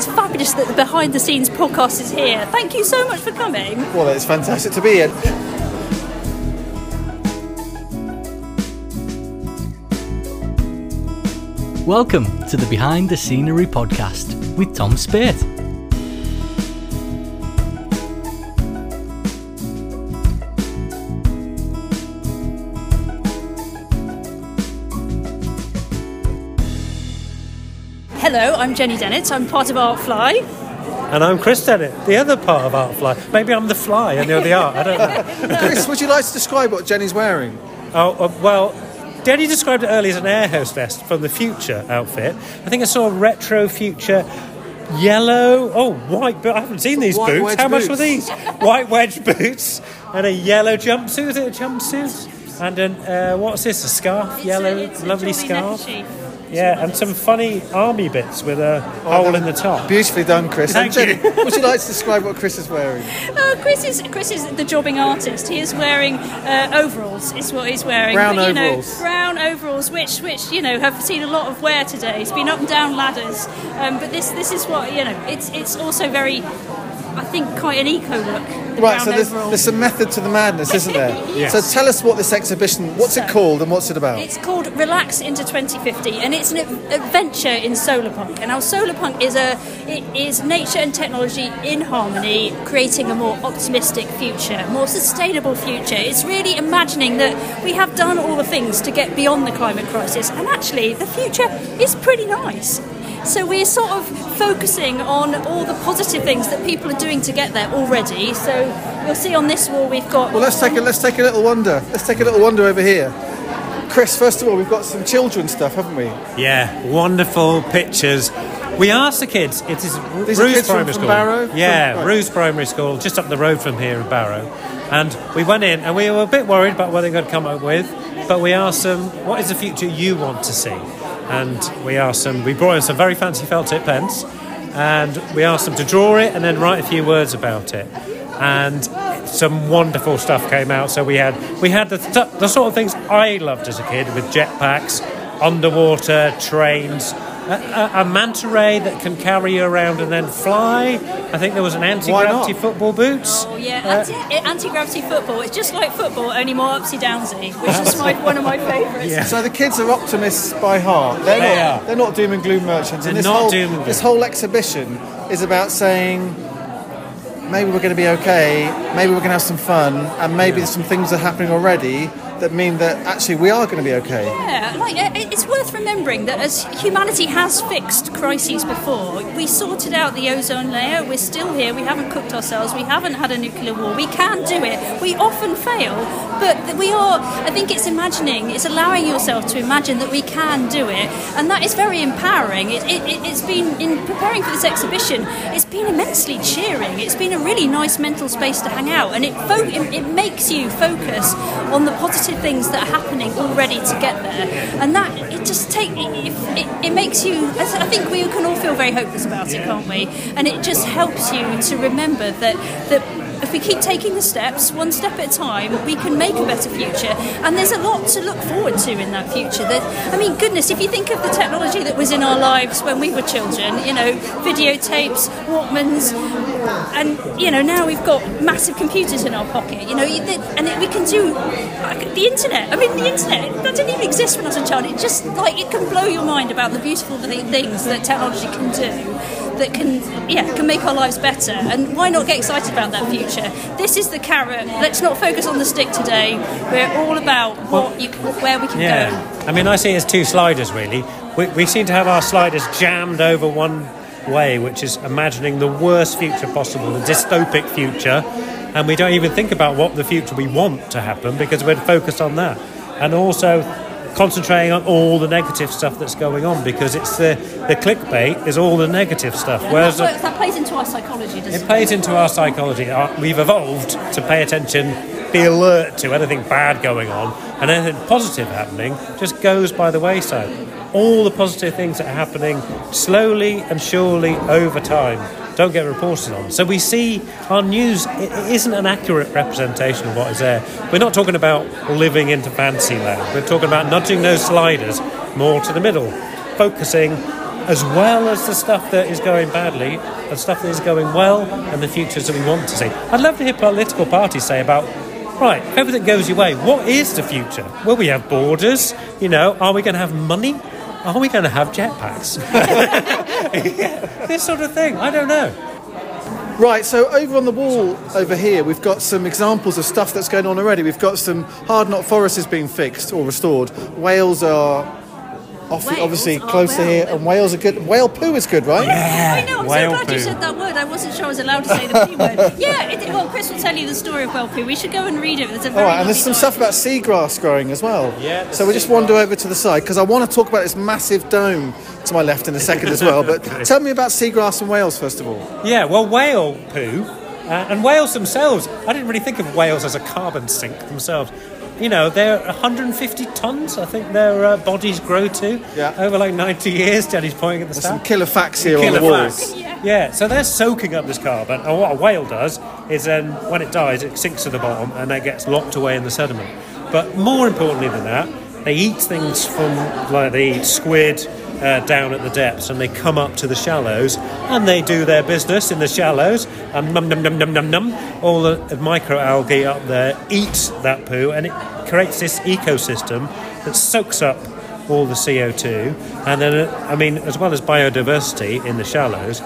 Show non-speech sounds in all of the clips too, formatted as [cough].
it's fabulous that the behind the scenes podcast is here. Thank you so much for coming. Well, it's fantastic to be here. Welcome to the Behind the Scenery podcast with Tom Speight. I'm Jennie Dennett. I'm part of Artfly. And I'm Chris Dennett, the other part of Artfly. Maybe I'm the fly and you're the art. I don't know. [laughs] Chris, would you like to describe what Jennie's wearing? Oh, uh, well, Jennie described it earlier as an air hostess from the future outfit. I think I saw a retro future yellow, oh, white, but I haven't seen these White boots. wedge How much were these? white wedge [laughs] boots and a yellow jumpsuit. Is it a jumpsuit? And an, uh, what's this? A scarf? yellow, It's a- it's a lovely jolly scarf. neckerchief. Yeah, and some funny army bits with a hole in the top. Beautifully done, Chris. Thank and you. Jennie, would you like to describe what Chris is wearing? Uh, Chris is Chris is the jobbing artist. He is wearing uh, overalls. Is what he's wearing. Brown but, you overalls. Know, brown overalls, which which you know have seen a lot of wear today. He's been up and down ladders. Um, but this this is what you know. It's it's also very, I think, quite an eco look. The Right, so there's, overalls. there's some method to the madness, isn't there? [laughs] Yes. So tell us what this exhibition, what's it called and what's it about? It's called Relax into 2050, and it's an adventure in solar punk. And our solar punk is a it is nature and technology in harmony, creating a more optimistic future, more sustainable future. It's really imagining that we have done all the things to get beyond the climate crisis, and actually the future is pretty nice. So we're sort of focusing on all the positive things that people are doing to get there already. So you'll see on this wall we've got. Well, let's take a let's take a little wander. Let's take a little wander over here. Chris, first of all, we've got some children's stuff, haven't we? Yeah, wonderful pictures. We asked the kids. It is These are Roose kids Primary from School. Barrow? Yeah, From- right. Roose Primary School, just up the road from here in Barrow. And we went in, and we were a bit worried about what they're going to come up with. But we asked them, "What is the future you want to see?" And we asked them. We brought in some very fancy felt tip pens, and we asked them to draw it and then write a few words about it. And some wonderful stuff came out. So we had we had the, th- the sort of things I loved as a kid with jetpacks, underwater trains, a, a, a manta ray that can carry you around and then fly. I think there was an anti gravity football boots. Oh yeah, Uh, anti, anti-gravity football. It's just like football, only more upsy downsy, which is my, one of my favourites. So the kids are optimists by heart. They're They not. are. They're not doom and gloom merchants. They're and this not whole, doom and This whole exhibition is about saying maybe we're going to be okay. Maybe we're going to have some fun, and maybe there's some things that are happening already that mean that actually we are going to be okay. Yeah, like it's worth remembering that as humanity has fixed crises before, we sorted out the ozone layer. We're still here. We haven't cooked ourselves. We haven't had a nuclear war. We can do it. We often fail, but we are. I think it's imagining. It's allowing yourself to imagine that we can do it, and that is very empowering. It, it, it- it's been in preparing for this exhibition. It's been immensely cheering. It's been a really nice mental space to hang out, and it it, it makes you focus on the positive things that are happening already to get there, and that it just takes it, it, it makes you. I think we can all feel very hopeless about it, can't we? And it just helps you to remember that that. If we keep taking the steps, one step at a time, we can make a better future. And there's a lot to look forward to in that future. That I mean, goodness, if you think of the technology that was in our lives when we were children, you know, videotapes, Walkmans, and you know now we've got massive computers in our pocket. You know, and we can do like, the internet. I mean, the internet that didn't even exist when I was a child. It just like it can blow your mind about the beautiful thi- things that technology can do. That can, yeah, can make our lives better. And why not get excited about that future? This is the carrot. Let's not focus on the stick today. We're all about what you, can, where we can go. Yeah. I mean, I see it as two sliders, really. We, we seem to have our sliders jammed over one way, which is imagining the worst future possible, the dystopic future. And we don't even think about what the future we want to happen because we're focused on that. And also concentrating on all the negative stuff that's going on because it's the, the clickbait is all the negative stuff. And Whereas that, works- that plays into our psychology, doesn't it plays into our psychology. Our- We've evolved to pay attention, be alert to anything bad going on, and anything positive happening just goes by the wayside. All the positive things that are happening slowly and surely over time don't get reported on. So we see our news it isn't an accurate representation of what is there. We're not talking about living into fancy land. We're talking about nudging those sliders more to the middle, focusing as well as the stuff that is going badly, the stuff that is going well, and the futures that we want to see. I'd love to hear political parties say about. Right, everything goes your way, what is the future? Will we have borders? You know, are we going to have money? Are we going to have jetpacks? [laughs] this sort of thing. I don't know. Right, so over on the wall over here, we've got some examples of stuff that's going on already. We've got some hard knot forests being fixed or restored. Whales are off, Whales obviously are closer well. here, and whales are good. Whale poo is good, right? I know, I'm so whale glad you said that word. I wasn't sure I was allowed to say the P word. [laughs] Yeah, it, well, Chris will tell you the story of whale poo. We should go and read it. There's a very right, and there's some lovely stuff about seagrass growing as well. Yeah, So we just wander over to the side because I want to talk about this massive dome to my left in a second as well. [laughs] But tell me about seagrass and whales first of all. Yeah, well, whale poo uh, and whales themselves. I didn't really think of whales as a carbon sink themselves. You know, they're 150 tons. I think their uh, bodies grow to Yeah. over like 90 years. Daddy's pointing at the Some killer facts here on Killer the walls. facts. Yeah, so they're soaking up this carbon, and what a whale does is then when it dies, it sinks to the bottom and it gets locked away in the sediment. But more importantly than that, they eat things from like they eat squid uh, down at the depths, and they come up to the shallows, and they do their business in the shallows, and num num num num num num. All the microalgae up there eat that poo, and it creates this ecosystem that soaks up all the CO2, and then, uh, I mean, as well as biodiversity in the shallows,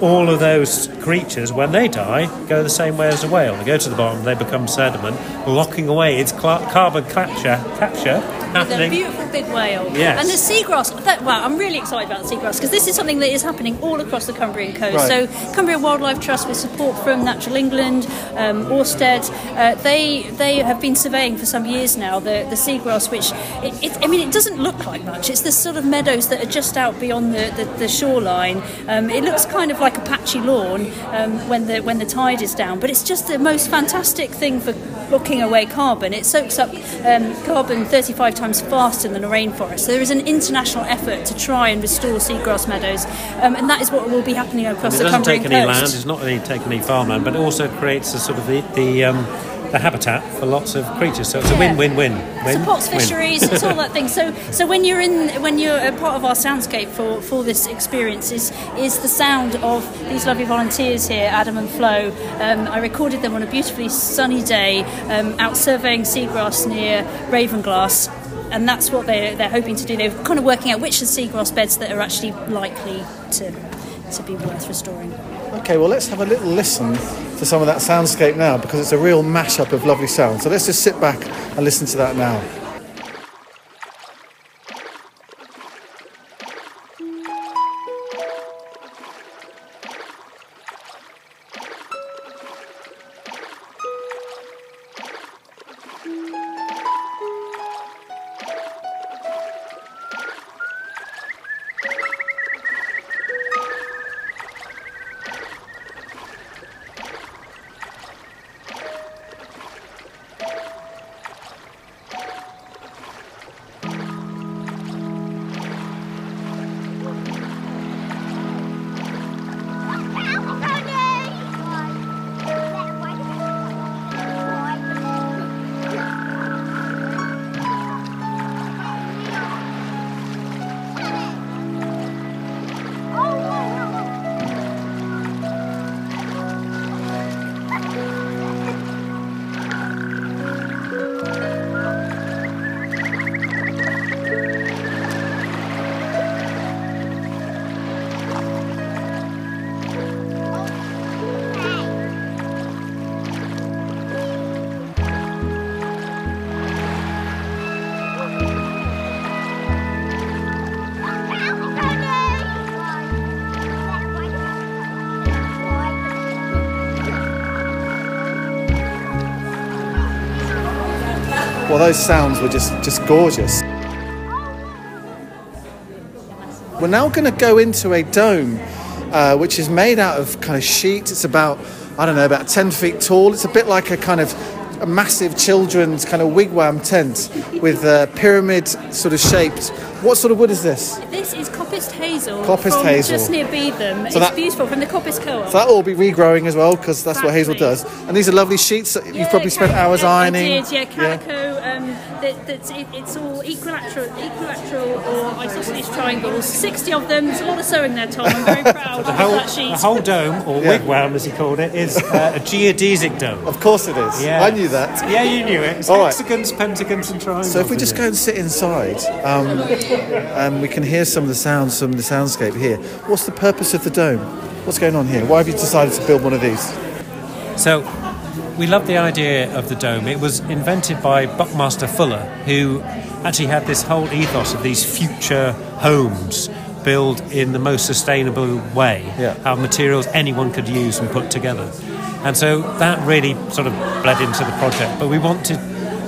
all of those creatures, when they die, go the same way as a whale. They go to the bottom, they become sediment, locking away its carbon capture, capture With a beautiful big whale. Yes. And the seagrass, that, wow, I'm really excited about the seagrass because this is something that is happening all across the Cumbrian coast. Right. So, Cumbria Wildlife Trust, with support from Natural England, um, Orsted, uh, they they have been surveying for some years now the, the seagrass, which, it, it, I mean, it doesn't look like much. It's the sort of meadows that are just out beyond the, the, the shoreline. Um, it looks kind of like a patchy lawn um, when, the, when the tide is down, but it's just the most fantastic thing for locking away carbon. It soaks up um, carbon 35 times faster than a rainforest. So there is an international effort to try and restore seagrass meadows, um, and that is what will be happening across the country. It doesn't take any coast. land, it's not only taking any farmland, but it also creates a sort of the, the, um, the habitat for lots of creatures. So it's a Yeah. win-win-win. Win, supports win. fisheries, it's all that thing. So, [laughs] so when you're in, when you're a part of our soundscape for, for this experience, is is the sound of these lovely volunteers here, Adam and Flo. Um, I recorded them on a beautifully sunny day um, out surveying seagrass near Ravenglass. And that's what they're, they're hoping to do. They're kind of working out which are seagrass beds that are actually likely to, to be worth restoring. Okay, well, let's have a little listen to some of that soundscape now because it's a real mashup of lovely sound. So let's just sit back and listen to that now. Well, those sounds were just, just gorgeous. We're now going to go into a dome, uh, which is made out of kind of sheet. It's about, I don't know, about 10 feet tall. It's a bit like a kind of a massive children's kind of wigwam tent with a pyramid sort of shaped What sort of wood is this? This is coppiced hazel. Coppiced from hazel. Just near Beetham. it's that- beautiful from the coppice Co-op. So that will be regrowing as well because that's what hazel does. And these are lovely sheets that you've probably spent calico, hours I ironing. did, yeah, calico. Um, that, that's it, it's all equilateral, equilateral or isosceles triangles. Sixty of them. There's a lot of sewing there, Tom. I'm very proud The of whole, that the whole dome, or Yeah. wigwam as he called it, is uh, a geodesic dome. Of course it is. Yeah. I knew that. Yeah, you knew it. It's All right. hexagons, pentagons, and triangles. So if we just go and sit inside, um, and we can hear some of the sounds from the soundscape here. What's the purpose of the dome? What's going on here? Why have you decided to build one of these? So, we love the idea of the dome. It was invented by Buckminster Fuller, who actually had this whole ethos of these future homes built in the most sustainable way, Yeah. out of materials anyone could use and put together. And so that really sort of bled into the project. But we wanted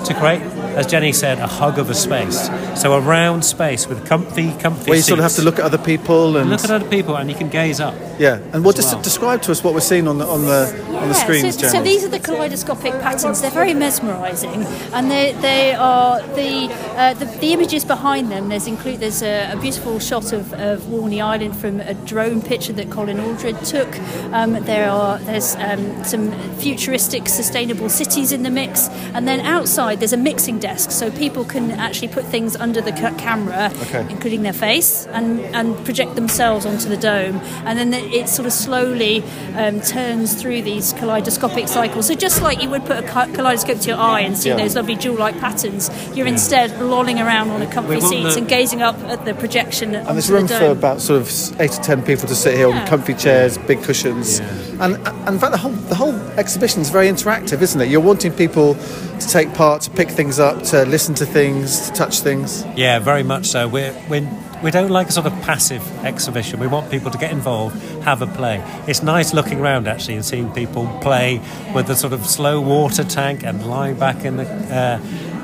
to create, as Jennie said, a hug of a space. So a round space with comfy, comfy Where you sort of have to look at other people and Look at other people and you can gaze up. yeah. And what as just well. describe to us what we're seeing on the on the on the Yeah, screens, so, so these are the kaleidoscopic patterns. They're very mesmerising, and they, they are the, uh, the the images behind them. There's include there's a, a beautiful shot of, of Walney Island from a drone picture that Colin Aldred took. Um, there are there's um, some futuristic, sustainable cities in the mix, and then outside there's a mixing desk, so people can actually put things under the ca- camera, Okay. including their face, and and project themselves onto the dome, and then it sort of slowly um, turns through these kaleidoscopic cycles. So just like you would put a kaleidoscope to your eye and see Yeah. those lovely jewel-like patterns, you're instead lolling around on a comfy seat the- and gazing up at the projection. and there's onto room the for about sort of eight to ten people to sit here on comfy chairs, big cushions, and, and in fact the whole the whole exhibition is very interactive, isn't it? You're wanting people to take part, to pick things up, to listen to things, to touch things. Yeah, very much so. We're, we're, we don't like a sort of passive exhibition. We want people to get involved, have a play. It's nice looking around actually and seeing people play with the sort of slow water tank and lying back in the. Uh,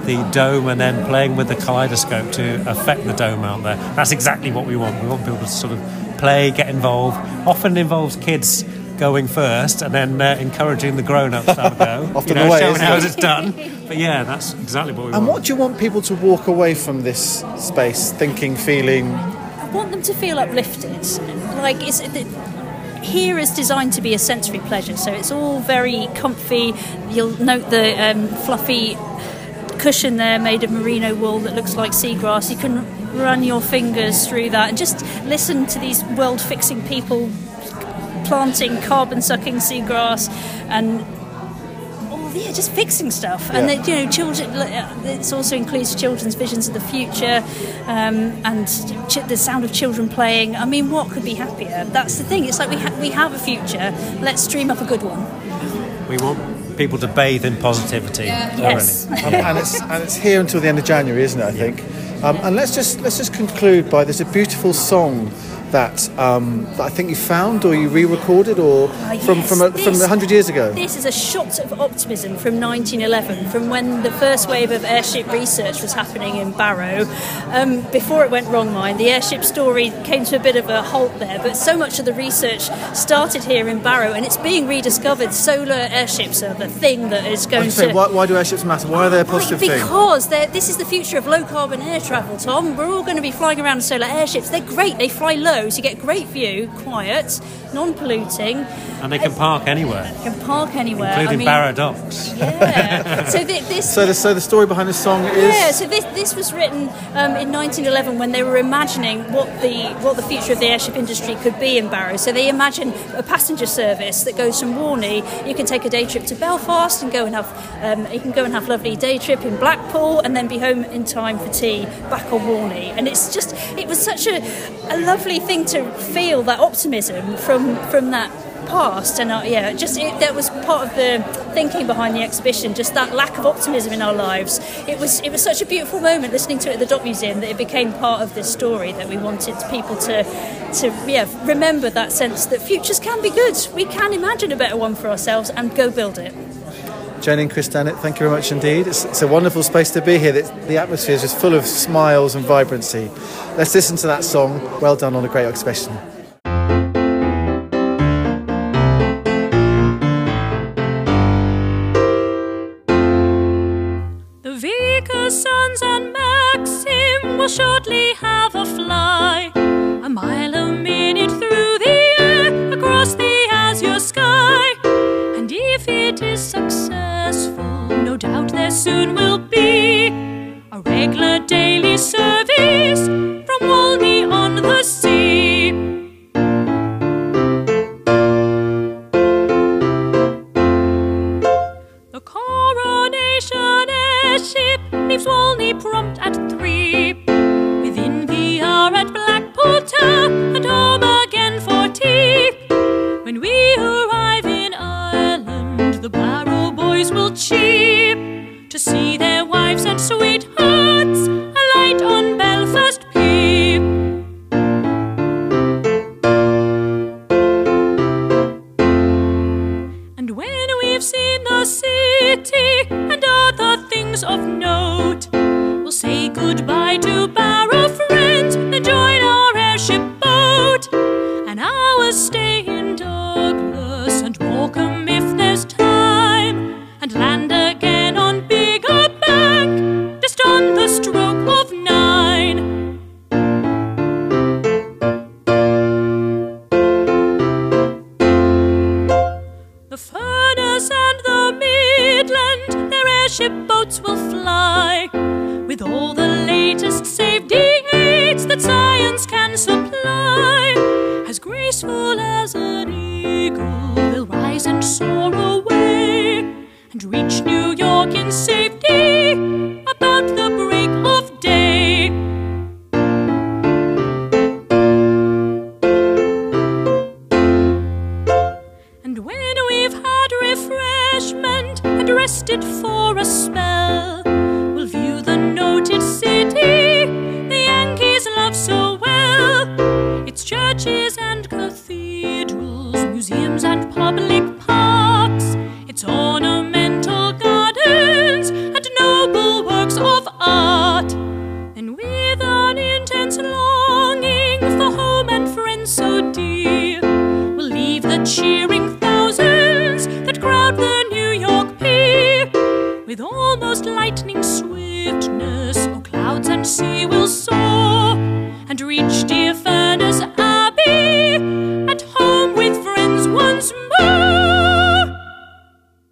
the dome and then playing with the kaleidoscope to affect the dome out there. That's exactly what we want. We want people to sort of play, get involved. Often involves kids going first and then uh, encouraging the grown-ups to have a go. Often [laughs] you know, the way, showing how it? it's done. But yeah, that's exactly what we And want. And what do you want people to walk away from this space thinking, feeling? I want them to feel uplifted. Like it's. It, here is designed to be a sensory pleasure, so it's all very comfy. You'll note the um, fluffy cushion there made of merino wool that looks like seagrass. You can run your fingers through that and just listen to these world fixing people planting carbon sucking seagrass and oh yeah just fixing stuff. And Yeah. that, you know children it also includes children's visions of the future um, and ch- the sound of children playing. I mean what could be happier? That's the thing. It's like we, ha- we have a future. Let's dream up a good one. We want people to bathe in positivity. yes. Um, and it's and it's here until the end of January, isn't it? I think. Um, and let's just let's just conclude by there's a beautiful song that um, that I think you found or you re-recorded or from yes, from a, this- a hundred years ago. This is a shot of optimism from 1911, from when the first wave of airship research was happening in Barrow. Um, before it went wrong, mind, the airship story came to a bit of a halt there, but so much of the research started here in Barrow, and it's being rediscovered. Solar airships are the thing that is going gonna to. why, why do airships matter? Why are they a positive thing? because they're- this is the future of low carbon air travel, Tom. We're all going to be flying around in solar airships. They're great. They fly low, so you get great view, quiet, non polluting. And they can park anywhere, You can park anywhere. including I mean, Barrow Docks. Yeah. so thi- [laughs] this. So the so the story behind this song is yeah, so this, this was written um, in 1911 when they were imagining what the what the future of the airship industry could be in Barrow. So they imagine a passenger service that goes from Walney. You can take a day trip to Belfast and go and have um, you can go and have a lovely day trip in Blackpool and then be home in time for tea back on Walney. And it's just it was such a, a lovely thing to feel that optimism from from that past. And uh, yeah just it, that was part of the thinking behind the exhibition just that lack of optimism in our lives. It was it was such a beautiful moment listening to it at the Dock Museum that it became part of this story that we wanted people to to yeah remember that sense that futures can be good. We can imagine a better one for ourselves and go build it Jennie and Chris Dennett, thank you very much indeed. It's, it's a wonderful space to be here. The, atmosphere is just full of smiles and vibrancy. Let's listen to that song. Well done on a great exhibition. The Vickers Sons and Maxim will shortly have there soon will be a regular daily service. see them. graceful as an eagle, will rise and soar away and reach New York in safety. lightning's swiftness, or clouds and sea.